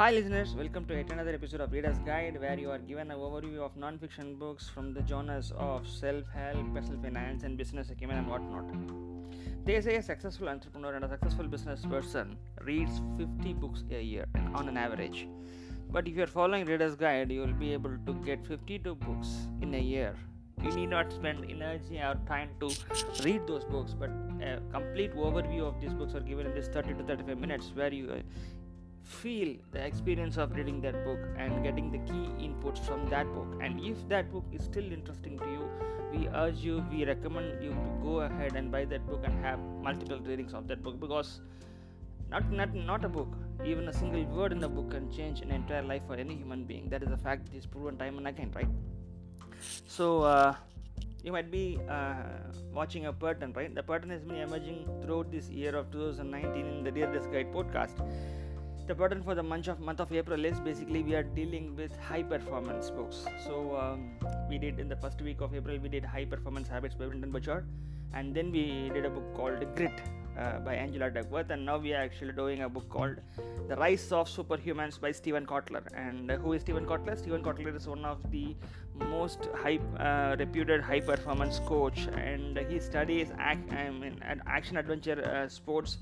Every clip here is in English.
Hi, listeners. Welcome to yet another episode of Reader's Guide, where you are given an overview of non-fiction books from the genres of self-help, personal finance, and business acumen and whatnot. They say a successful entrepreneur and a successful business person reads 50 books a year on an average. But if you are following Reader's Guide, you will be able to get 52 books in a year. You need not spend energy or time to read those books, but a complete overview of these books are given in this 30 to 35 minutes, where you uh, feel the experience of reading that book and getting the key inputs from that book. And if that book is still interesting to you we urge you we recommend you to go ahead and buy that book and have multiple readings of that book because not not not a book even a single word in the book can change an entire life for any human being. That is a fact. That is proven time and again right? So uh, you might be uh, watching a pattern right? The pattern has been emerging throughout this year of 2019 in the dear guide podcast the pattern for the month of month of April is basically we are dealing with high performance books. So um, we did in the first week of April we did High Performance Habits by Brendon Burchard, and then we did a book called Grit uh, by Angela Duckworth, and now we are actually doing a book called The Rise of Superhumans by Steven Kotler. And uh, who is Steven Kotler? Steven Kotler is one of the most high uh, reputed high performance coach, and he studies ac- I mean, action adventure uh, sports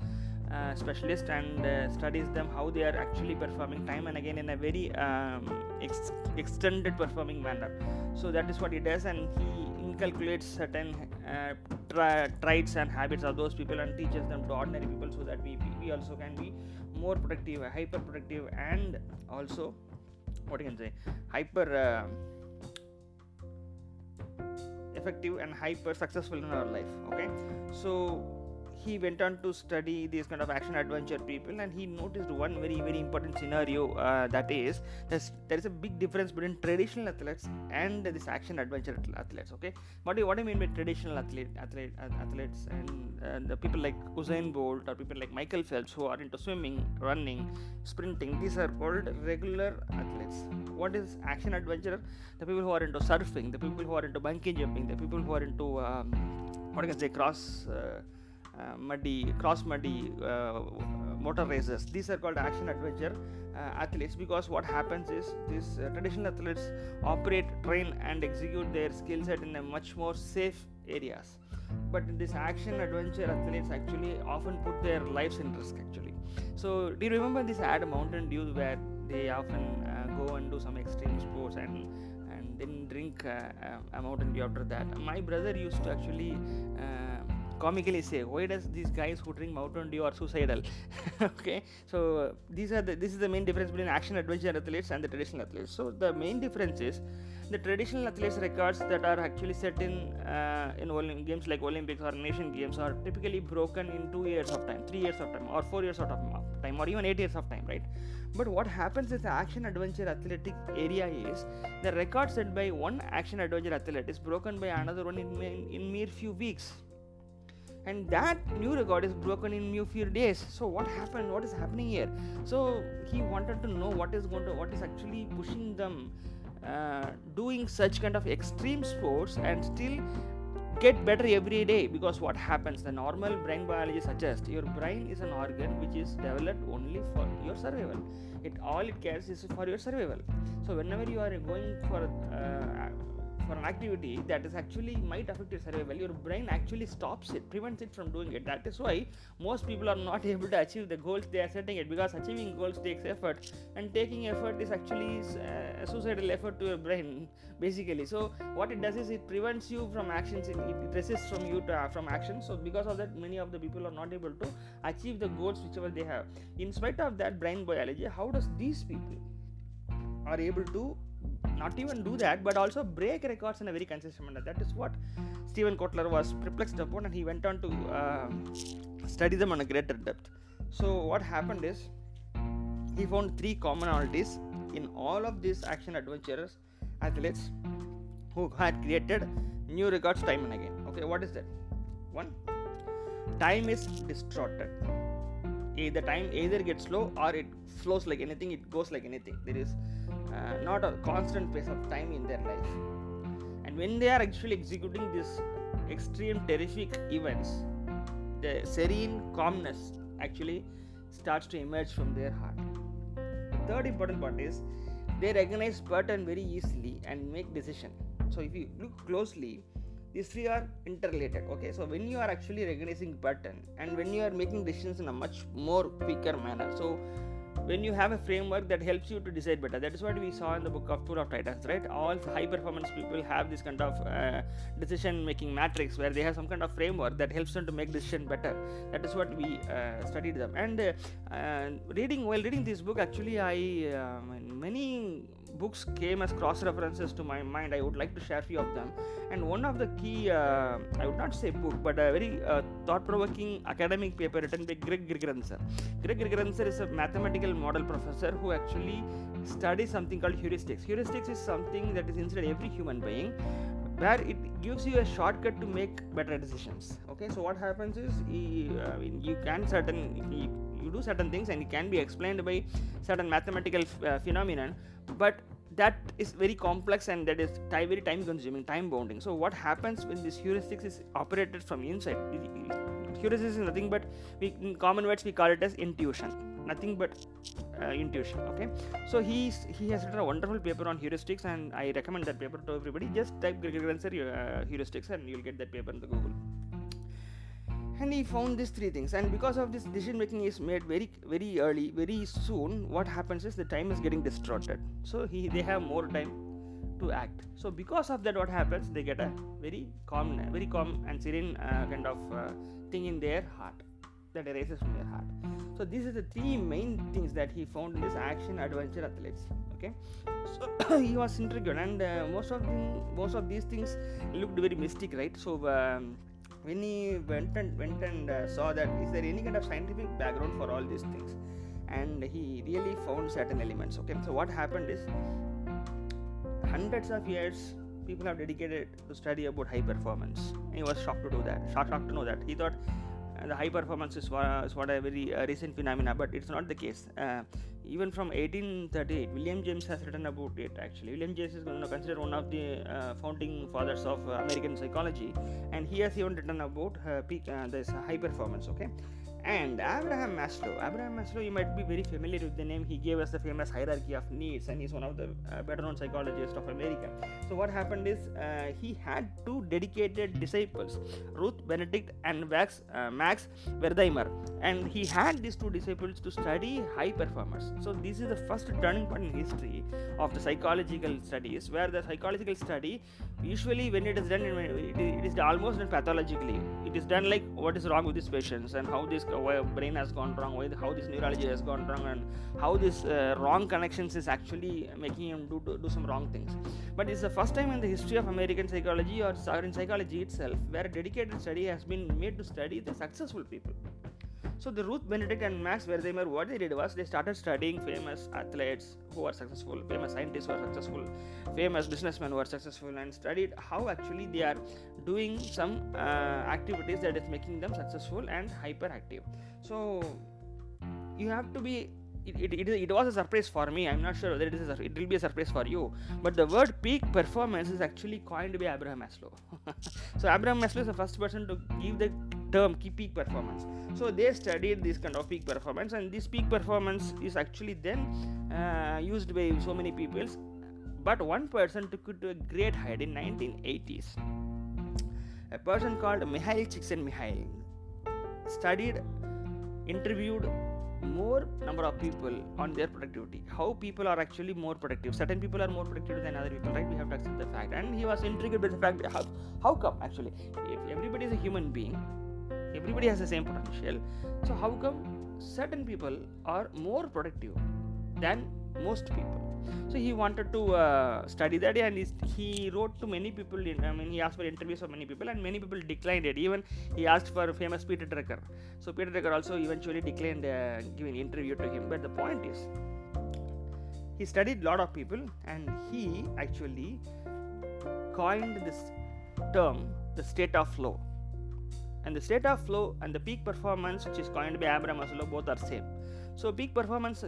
uh, specialist and uh, studies them how they are actually performing time and again in a very um, ex- extended performing manner. So that is what he does and he inculcates certain uh, tra- traits and habits of those people and teaches them to ordinary people so that we, we also can be more productive hyper productive and also what you can say hyper uh, effective and hyper successful in our life okay? So he went on to study these kind of action adventure people and he noticed one very very important scenario uh, that is there is a big difference between traditional athletes and this action adventure athletes okay? What do you, what do you mean by traditional athlete, athlete uh, athletes? And uh, the people like Usain Bolt or people like Michael Phelps who are into swimming running sprinting these are called regular athletes. What is action adventure? The people who are into surfing the people who are into bungee jumping the people who are into um, what can I say cross uh, uh, muddy, cross muddy uh, motor races. These are called action adventure uh, athletes because what happens is these traditional athletes operate, train, and execute their skill set in a much more safe areas. But in this action adventure athletes actually often put their lives in risk actually. So do you remember this ad Mountain Dew where they often go and do some extreme sports and and then drink a Mountain Dew after that? My brother used to actually comically say why does these guys who drink mountain dew are suicidal? Okay? So these are the this is the main difference between action adventure athletes and the traditional athletes. So the main difference is the traditional athletes records that are actually set in uh, in Olymp- games like olympics or nation games are typically broken in 2 years of time 3 years of time or 4 years of time or even 8 years of time right? But what happens is the action adventure athletic area is the record set by one action adventure athlete is broken by another one in, in, in mere few weeks and that new record is broken in new few days. So what happened? What is happening here? So he wanted to know what is going to what is actually pushing them uh, doing such kind of extreme sports and still get better every day. Because what happens? The normal brain biology suggests your brain is an organ which is developed only for your survival. It all it cares is for your survival. So whenever you are going for uh, for an activity that is actually might affect your survival. Your brain actually stops it prevents it from doing it. That is why most people are not able to achieve the goals they are setting it because achieving goals takes effort and taking effort is actually uh, a suicidal effort to your brain basically. So what it does is it prevents you from actions it, it resists from you to, uh, from action so because of that many of the people are not able to achieve the goals whichever they have. In spite of that brain biology how does these people are able to not even do that but also break records in a very consistent manner. That is what Steven Kotler was perplexed upon and he went on to uh, study them on a greater depth. So what happened is he found three commonalities in all of these action adventurers athletes who had created new records time and again. Okay what is that? One time is distorted. The time either gets slow or it flows like anything it goes like anything. There is uh, not a constant pace of time in their life. And when they are actually executing these extreme terrific events the serene calmness actually starts to emerge from their heart. Third important part is they recognize pattern very easily and make decision. So if you look closely, these three are interrelated okay? So when you are actually recognizing pattern and when you are making decisions in a much more quicker manner. So when you have a framework that helps you to decide better. That is what we saw in the book of tool of titans right? All high performance people have this kind of uh, decision making matrix where they have some kind of framework that helps them to make decision better. That is what we uh, studied them. And uh, reading while reading this book actually i um, many books came as cross references to my mind. I would like to share few of them. And one of the key uh, i would not say book but a very uh, thought provoking academic paper written by greg Gigerenzer greg Gigerenzer is a mathematical model professor who actually studies something called heuristics. Heuristics is something that is inside every human being where it gives you a shortcut to make better decisions. Okay so what happens is uh, you can certain you, you, do certain things and it can be explained by certain mathematical uh, phenomenon but that is very complex and that is very time consuming time bounding. So what happens when this heuristics is operated from inside? Heuristics is nothing but we, in common words we call it as intuition. Nothing but uh, intuition okay? So he's he has written a wonderful paper on heuristics and i recommend that paper to everybody. Just type Greg Gigerenzer uh, heuristics and you'll get that paper in the google and he found these three things. And because of this decision making is made very very early very soon what happens is the time is getting distorted. So he they have more time to act. So because of that what happens they get a very calm very calm and serene uh, kind of uh, thing in their heart. That arises from their heart. So these are the three main things that he found in this action adventure athletes okay? So he was intrigued and uh, most of the, most of these things looked very mystic right? So um, when he went and went and uh, saw that is there any kind of scientific background for all these things? And he really found certain elements okay? So what happened is hundreds of years people have dedicated to study about high performance. And he was shocked to do that shocked, shocked to know that. He thought uh, the high performance is what, is what a very uh, recent phenomena but it's not the case. Uh, even from 1838 william james has written about it actually. William james is considered one of the uh, founding fathers of uh, american psychology and he has even written about uh, peak, this high performance okay and Abraham Maslow. Abraham Maslow, you might be very familiar with the name. He gave us the famous hierarchy of needs, and he's one of the uh, better known psychologists of America. So, what happened is uh, he had two dedicated disciples, Ruth Benedict and Max, uh, Max Wertheimer, and he had these two disciples to study high performers. So, this is the first turning point in history of the psychological studies, where the psychological study usually when it is done, it is almost done pathologically. It is done like what is wrong with these patients and how this why brain has gone wrong, why how this neurology has gone wrong, and how this uh, wrong connections is actually making him do, do, do some wrong things. But it's the first time in the history of American psychology or in psychology itself where a dedicated study has been made to study the successful people. So the Ruth Benedict and Max Wertheimer, what they did was they started studying famous athletes who are successful, famous scientists who are successful, famous businessmen who are successful, and studied how actually they are doing some uh, activities that is making them successful and hyperactive. So you have to be it, it, it, was a surprise for me. I'm not sure whether it is a, it will be a surprise for you. But the word peak performance is actually coined by Abraham Maslow. so Abraham Maslow is the first person to give the term peak performance. So they studied this kind of peak performance, and this peak performance is actually then uh, used by so many people. But one person took it to a great height in 1980s. A person called Mihaly Csikszentmihalyi studied, interviewed more number of people on their productivity. How people are actually more productive. Certain people are more productive than other people right? We have to accept the fact. And he was intrigued by the fact how, how come actually? If everybody is a human being everybody has the same potential. So how come certain people are more productive than most people? So he wanted to uh, study that and he wrote to many people in, i mean he asked for interviews of many people and many people declined it. Even he asked for famous peter drucker. So peter drucker also eventually declined uh, giving interview to him. But the point is he studied a lot of people and he actually coined this term the state of flow and the state of flow and the peak performance which is coined by abraham maslow both are same so peak performance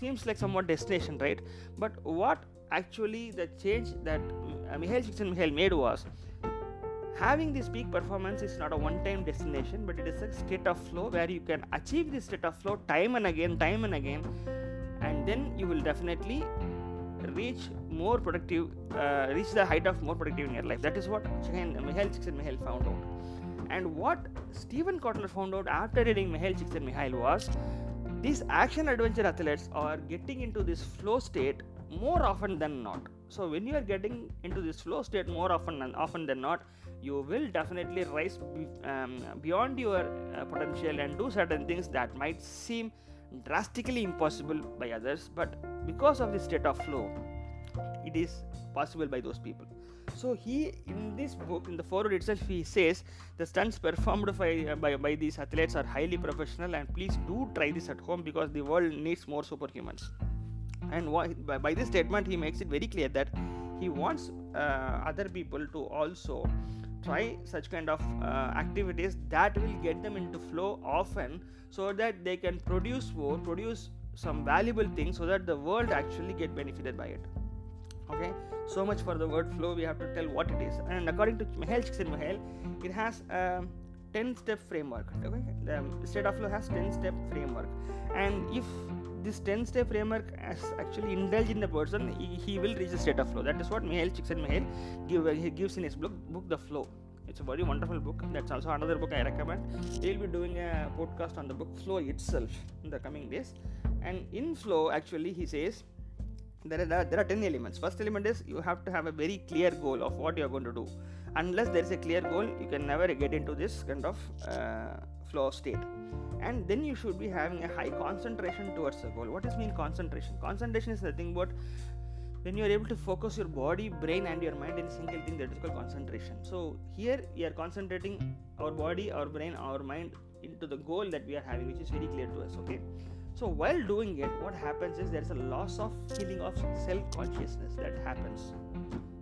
seems like somewhat destination, right? But what actually the change that uh, Mihaly Csikszentmihalyi made was having this peak performance is not a one-time destination, but it is a state of flow where you can achieve this state of flow time and again, time and again, and then you will definitely reach more productive, uh, reach the height of more productive in your life. That is what Mihaly Csikszentmihalyi found out. And what Steven Kotler found out after reading Mihaly Csikszentmihalyi was these action adventure athletes are getting into this flow state more often than not. So when you are getting into this flow state more often than often than not, you will definitely rise um, beyond your uh, potential and do certain things that might seem drastically impossible by others but because of the state of flow it is possible by those people so he in this book in the forward itself he says the stunts performed by, by, by these athletes are highly professional and please do try this at home because the world needs more superhumans. And why, by, by this statement he makes it very clear that he wants uh, other people to also try such kind of uh, activities that will get them into flow often so that they can produce more produce some valuable things so that the world actually get benefited by it okay? So much for the word flow we have to tell what it is. And according to Mihaly Csikszentmihalyi it has a 10 step framework okay? The state of flow has 10 step framework. And if this 10 step framework has actually indulged in the person he, he will reach the state of flow. That is what Mihaly Csikszentmihalyi give, uh, he gives in his book book the flow. It's a very wonderful book. That's also another book i recommend. We'll be doing a podcast on the book flow itself in the coming days. And in flow actually he says there are, there are 10 elements. First element is you have to have a very clear goal of what you are going to do. Unless there is a clear goal you can never get into this kind of uh, flow state. And then you should be having a high concentration towards the goal. What does mean concentration? Concentration is nothing but when you are able to focus your body brain and your mind in a single thing that is called concentration. So here we are concentrating our body our brain our mind into the goal that we are having which is very clear to us okay so while doing it what happens is there is a loss of feeling of self consciousness that happens.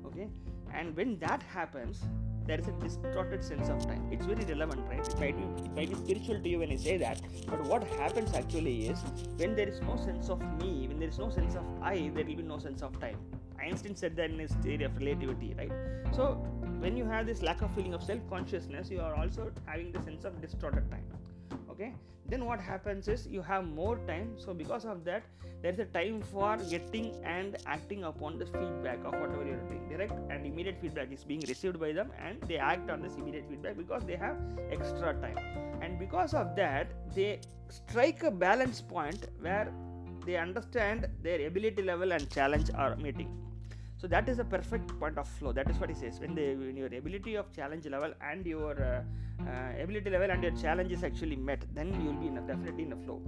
Okay? And when that happens there is a distorted sense of time. It's very relevant right? It might, be, it might be spiritual to you when i say that but what happens actually is when there is no sense of me when there is no sense of i there will be no sense of time. Einstein said that in his theory of relativity right? So when you have this lack of feeling of self consciousness you are also having the sense of distorted time okay? Then what happens is you have more time. So because of that there is a time for getting and acting upon the feedback of whatever you're doing direct and immediate feedback is being received by them and they act on this immediate feedback because they have extra time. And because of that they strike a balance point where they understand their ability level and challenge are meeting so that is a perfect point of flow. That is what he says. When, they, when your ability of challenge level and your uh, uh, ability level and your challenge is actually met then you will be in a, definitely in a flow.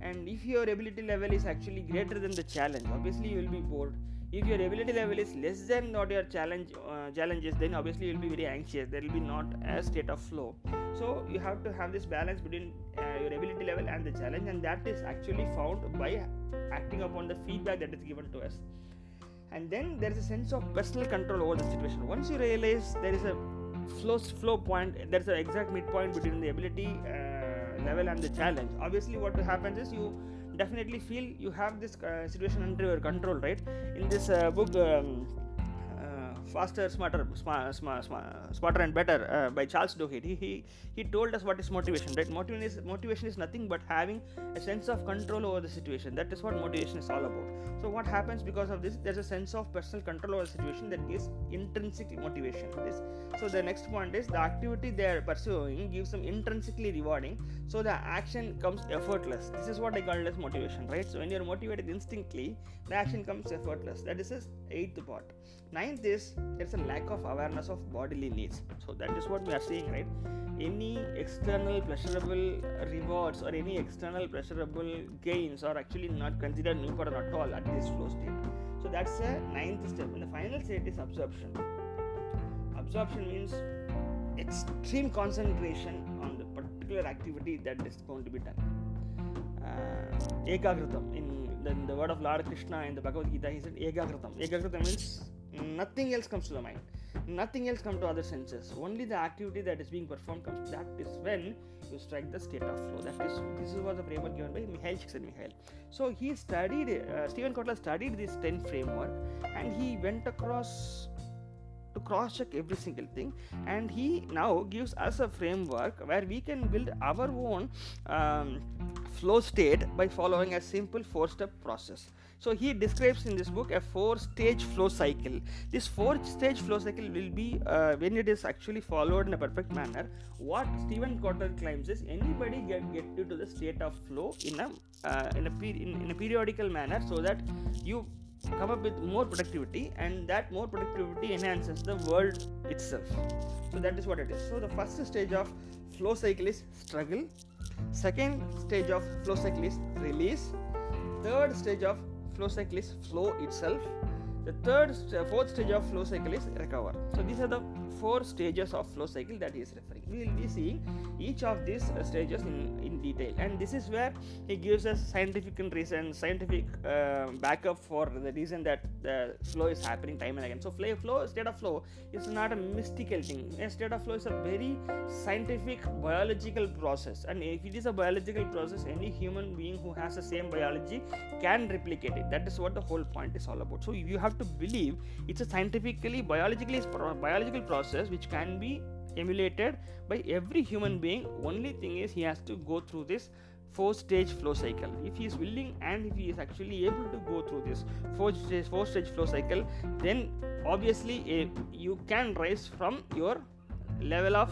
And if your ability level is actually greater than the challenge obviously you will be bored. If your ability level is less than what your challenge uh, challenges then obviously you will be very anxious. There will be not a state of flow. So you have to have this balance between uh, your ability level and the challenge and that is actually found by acting upon the feedback that is given to us and then there is a sense of personal control over the situation. Once you realize there is a flow flow point there's an exact midpoint between the ability uh, level and the challenge. Obviously what happens is you definitely feel you have this uh, situation under your control right? In this uh, book um, faster smarter smart, smart, smart, smarter and better uh, by charles duhigg. He, he he told us what is motivation right? Motivation is motivation is nothing but having a sense of control over the situation. That is what motivation is all about. So what happens because of this? There's a sense of personal control over the situation that gives intrinsic motivation. This so the next point is the activity they are pursuing gives them intrinsically rewarding. So the action comes effortless. This is what i call as motivation right? So when you're motivated instinctively the action comes effortless. That is his eighth part ninth is there's a lack of awareness of bodily needs. So that is what we are seeing right? Any external pleasurable rewards or any external pleasurable gains are actually not considered important at all at this flow state. So that's a ninth step. And the final state is absorption. Absorption means extreme concentration on the particular activity that is going to be done. Uh, in the, in the word of Lord Krishna in the Bhagavad Gita he said ekagritam ekagritam means nothing else comes to the mind. Nothing else comes to other senses. Only the activity that is being performed comes. That is when you strike the state of flow. That is this was the framework given by Mihaly Csikszentmihalyi. So he studied uh, Steven Kotler studied this 10 framework and he went across to cross check every single thing. And he now gives us a framework where we can build our own um, flow state by following a simple four step process. So he describes in this book a four stage flow cycle. This four stage flow cycle will be uh, when it is actually followed in a perfect manner. What Steven Kotler claims is anybody get get to the state of flow in a uh, in a in, in a periodical manner so that you come up with more productivity and that more productivity enhances the world itself so that is what it is so the first stage of flow cycle is struggle second stage of flow cycle is release third stage of flow cycle is flow itself. The third fourth stage of flow cycle is recover. So these are the four stages of flow cycle that he is referring. We will be seeing each of these uh, stages in, in detail. And this is where he gives us scientific reason scientific uh, backup for the reason that the flow is happening time and again. So flow, flow state of flow is not a mystical thing. A state of flow is a very scientific biological process. And if it is a biological process any human being who has the same biology can replicate it. That is what the whole point is all about. So you have to believe it's a scientifically biologically biological process which can be emulated by every human being. Only thing is he has to go through this four stage flow cycle. If he is willing and if he is actually able to go through this four stage four stage flow cycle then obviously a, you can rise from your level of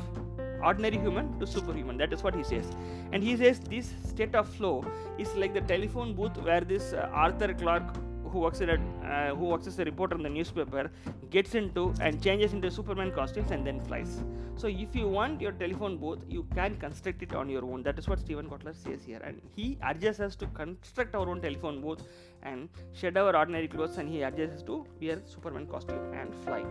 ordinary human to superhuman. That is what he says. And he says this state of flow is like the telephone booth where this uh, arthur clarke who works a, uh, who works as a reporter in the newspaper gets into and changes into Superman costumes and then flies. So if you want your telephone booth, you can construct it on your own. That is what Steven Kotler says here, and he urges us to construct our own telephone booth and shed our ordinary clothes, and he urges us to wear Superman costume and fly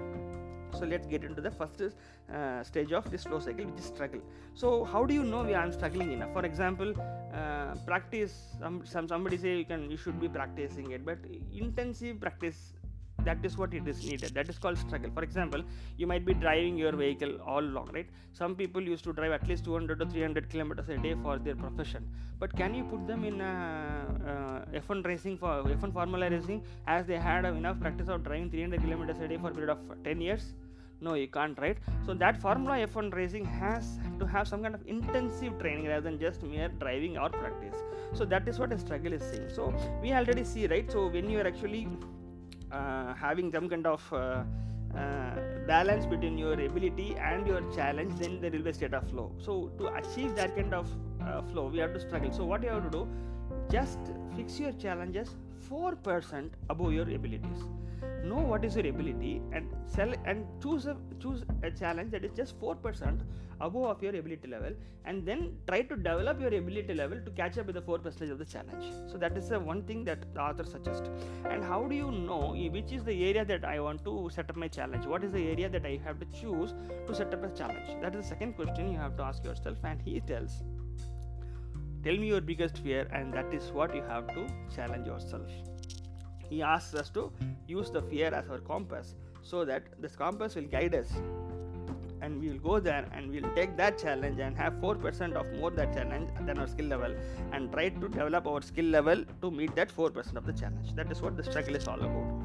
so let's get into the first uh, stage of this flow cycle which is struggle. So how do you know we are struggling enough? For example uh, practice some, some somebody say you can you should be practicing it but intensive practice that is what it is needed. That is called struggle. For example you might be driving your vehicle all along right? Some people used to drive at least 200 to 300 kilometers a day for their profession. But can you put them in uh, uh, f1 racing for f1 formula racing as they had enough practice of driving 300 kilometers a day for a period of 10 years? No you can't right? So that formula f1 racing has to have some kind of intensive training rather than just mere driving or practice. So that is what a struggle is saying. So we already see right? So when you are actually having some kind of uh, uh, balance between your ability and your challenge then there will be a state of flow. So to achieve that kind of uh, flow we have to struggle. So what you have to do just fix your challenges 4% above your abilities know what is your ability and sell and choose a choose a challenge that is just 4% above of your ability level and then try to develop your ability level to catch up with the 4% of the challenge. So that is the one thing that the author suggests. And how do you know which is the area that i want to set up my challenge? What is the area that i have to choose to set up a challenge? That is the second question you have to ask yourself and he tells tell me your biggest fear and that is what you have to challenge yourself he asks us to use the fear as our compass so that this compass will guide us. And we will go there and we'll take that challenge and have 4% of more that challenge than our skill level and try to develop our skill level to meet that 4% of the challenge. That is what the struggle is all about.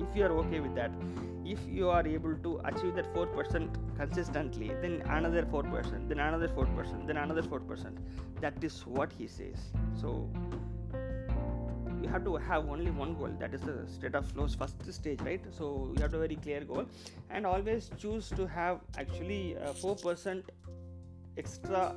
If you are okay with that if you are able to achieve that 4% consistently then another 4% then another 4% then another 4% that is what he says. So you have to have only one goal. That is the state of flows first stage right? So you have a very clear goal. And always choose to have actually uh, 4% extra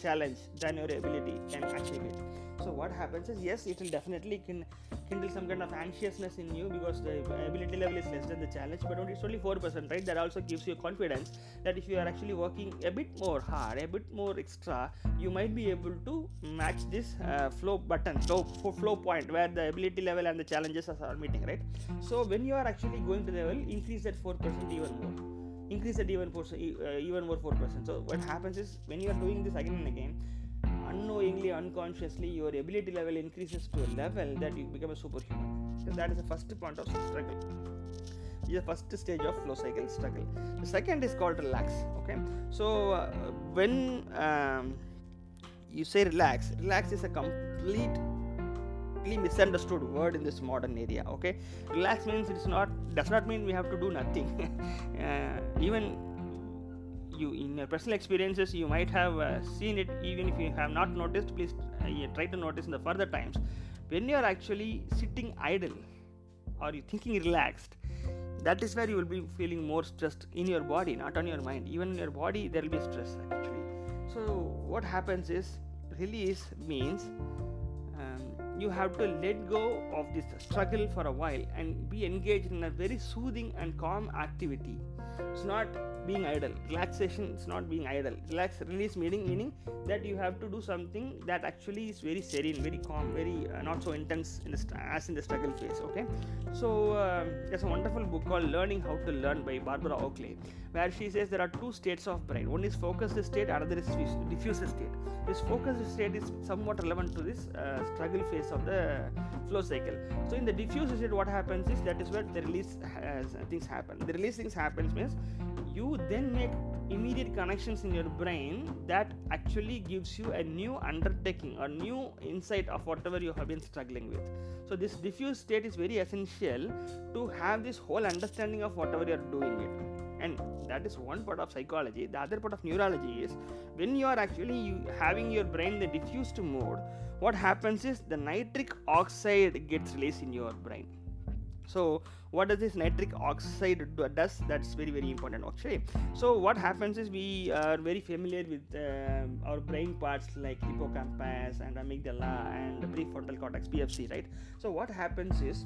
challenge than your ability can achieve it so what happens is yes it will definitely can kindle some kind of anxiousness in you because the ability level is less than the challenge but it's only 4% right? That also gives you confidence that if you are actually working a bit more hard a bit more extra you might be able to match this uh, flow button flow flow point where the ability level and the challenges are meeting right? So when you are actually going to the level increase that 4% even more. Increase that even, uh, even more 4% so what happens is when you are doing this again and again unknowingly, unconsciously, your ability level increases to a level that you become a superhuman. So that is the first point of struggle. The first stage of flow cycle struggle. The second is called relax. Okay, so uh, when um, you say relax, relax is a complete misunderstood word in this modern area okay relax means it's not does not mean we have to do nothing uh, even you in your personal experiences you might have uh, seen it. Even if you have not noticed please uh, try to notice in the further times. When you are actually sitting idle or you thinking relaxed that is where you will be feeling more stressed in your body not on your mind. Even in your body there will be stress actually. So what happens is release means um, you have to let go of this struggle for a while and be engaged in a very soothing and calm activity it's not being idle. Relaxation is not being idle. Relax release meaning meaning that you have to do something that actually is very serene very calm very uh, not so intense in the st- as in the struggle phase okay? So um, there's a wonderful book called learning how to learn by barbara oakley where she says there are two states of brain. One is focused state another is diffuse state. This focused state is somewhat relevant to this uh, struggle phase of the flow cycle. So in the diffuse state what happens is that is where the release uh, things happen. The release things happens means you then make immediate connections in your brain that actually gives you a new undertaking or new insight of whatever you have been struggling with. So this diffuse state is very essential to have this whole understanding of whatever you are doing it and that is one part of psychology. The other part of neurology is when you are actually having your brain in the diffused mode what happens is the nitric oxide gets released in your brain. So what does this nitric oxide do, does? That's very very important actually. So what happens is we are very familiar with uh, our brain parts like hippocampus and amygdala and prefrontal cortex pfc right? So what happens is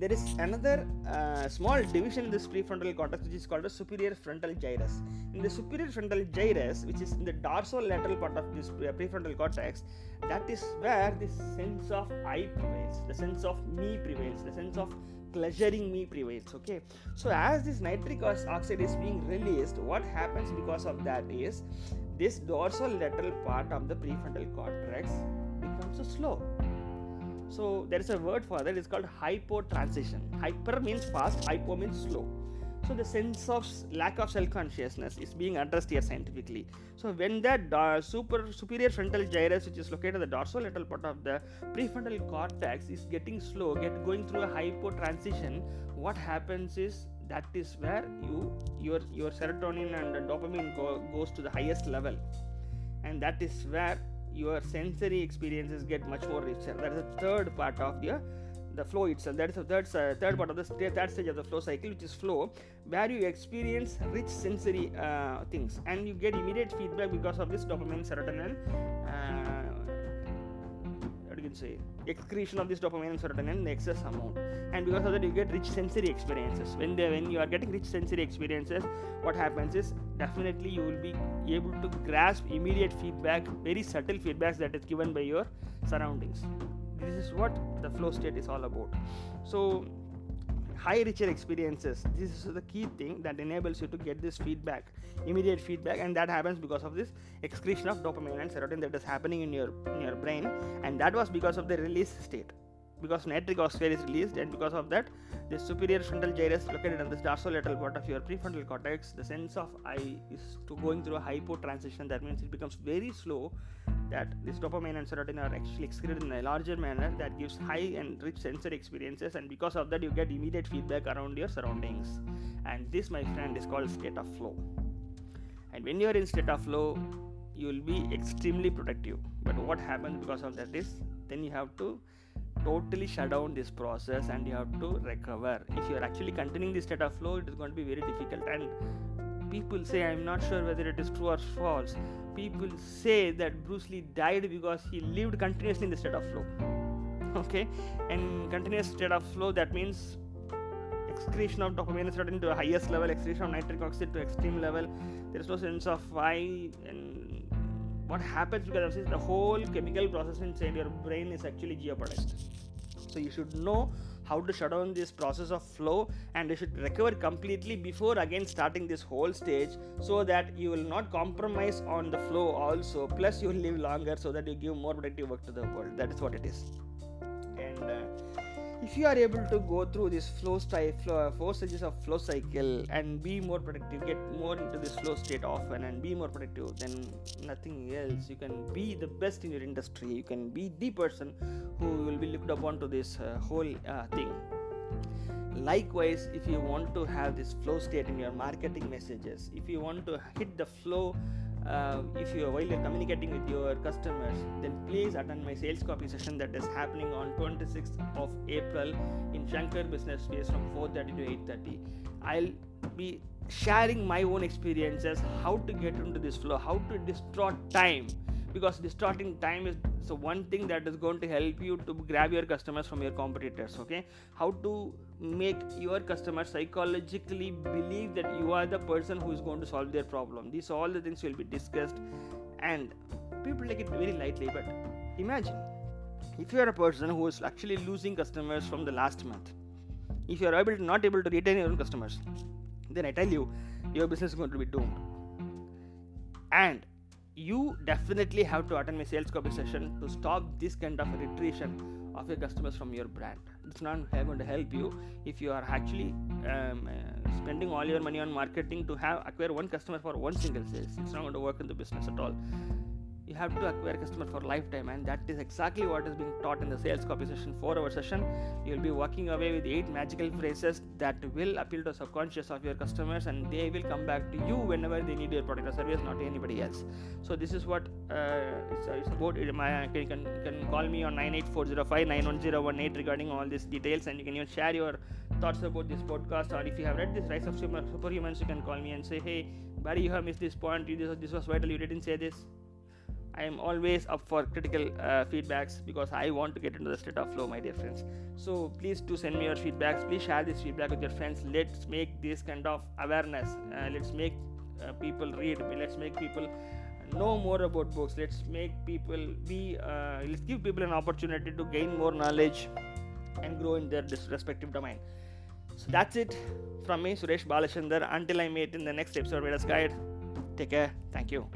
there is another uh, small division in this prefrontal cortex which is called the superior frontal gyrus. In the superior frontal gyrus which is in the dorsolateral part of this prefrontal cortex that is where the sense of i prevails the sense of me prevails the sense of pleasuring me prevails okay? So as this nitric oxide is being released what happens because of that is this dorsolateral part of the prefrontal cortex becomes slow so there is a word for that. It's called hypotransition. Hyper means fast hypo means slow. So the sense of lack of self-consciousness is being addressed here scientifically. So when that uh, super superior frontal gyrus which is located at the dorsolateral part of the prefrontal cortex is getting slow get going through a hypotransition what happens is that is where you your your serotonin and dopamine go, goes to the highest level. And that is where your sensory experiences get much more richer that is the third part of the the flow itself. That is the third, uh, third part of the st- third stage of the flow cycle which is flow where you experience rich sensory uh, things. And you get immediate feedback because of this dopamine serotonin uh, can say. Excretion of this dopamine and serotonin in excess amount. And because of that you get rich sensory experiences. When they when you are getting rich sensory experiences what happens is definitely you will be able to grasp immediate feedback very subtle feedbacks that is given by your surroundings. This is what the flow state is all about. So high richer experiences. This is the key thing that enables you to get this feedback immediate feedback and that happens because of this excretion of dopamine and serotonin that is happening in your in your brain. And that was because of the release state because nitric oxide is released and because of that the superior frontal gyrus located on this dorsolateral part of your prefrontal cortex the sense of i is to going through a hypo transition. That means it becomes very slow that this dopamine and serotonin are actually excreted in a larger manner that gives high and rich sensory experiences and because of that you get immediate feedback around your surroundings. And this my friend is called state of flow. And when you are in state of flow you will be extremely productive but what happens because of that is then you have to totally shut down this process and you have to recover. If you are actually continuing this state of flow it is going to be very difficult. And people say i'm not sure whether it is true or false. People say that bruce lee died because he lived continuously in the state of flow. Okay? And continuous state of flow that means excretion of dopamine serotonin to the highest level excretion of nitric oxide to extreme level. There is no sense of why and what happens because of this the whole chemical process inside your brain is actually jeopardized. So you should know how to shut down this process of flow and you should recover completely before again starting this whole stage so that you will not compromise on the flow also. Plus you will live longer so that you give more productive work to the world. That is what it is if you are able to go through this flow style flow, four stages of flow cycle and be more productive get more into this flow state often and be more productive then nothing else. You can be the best in your industry. You can be the person who will be looked upon to this uh, whole uh, thing. Likewise if you want to have this flow state in your marketing messages if you want to hit the flow uh, if you are while you're communicating with your customers then please attend my sales copy session that is happening on 26th of april in shankar business space from 4.30 to 8.30 i'll be sharing my own experiences how to get into this flow how to distort time because distorting time is so one thing that is going to help you to grab your customers from your competitors okay? How to make your customers psychologically believe that you are the person who is going to solve their problem. These all the things will be discussed. And people take it very lightly but imagine if you are a person who is actually losing customers from the last month if you are able to not able to retain your own customers then i tell you your business is going to be doomed. And you definitely have to attend my sales copy session to stop this kind of retreation of your customers from your brand. It's not going to help you if you are actually um, uh, spending all your money on marketing to have acquire one customer for one single sales. It's not going to work in the business at all you have to acquire customer for lifetime and that is exactly what is being taught in the sales copy session 4 hour session. You will be walking away with 8 magical phrases that will appeal to subconscious of your customers and they will come back to you whenever they need your product or service not anybody else. So this is what uh, it's, uh, about it, my, you can, you can call me on 98405 91018 regarding all these details and you can even share your thoughts about this podcast or if you have read this rise of super, superhumans you can call me and say hey Barry you have missed this point. This, this was vital. You didn't say this I am always up for critical uh, feedbacks because I want to get into the state of flow, my dear friends. So please do send me your feedbacks. Please share this feedback with your friends. Let's make this kind of awareness. Uh, let's make uh, people read. Let's make people know more about books. Let's make people be. Uh, let's give people an opportunity to gain more knowledge and grow in their respective domain. So that's it from me, Suresh Balachandar. Until I meet in the next episode, of Reader's Guide. Take care. Thank you.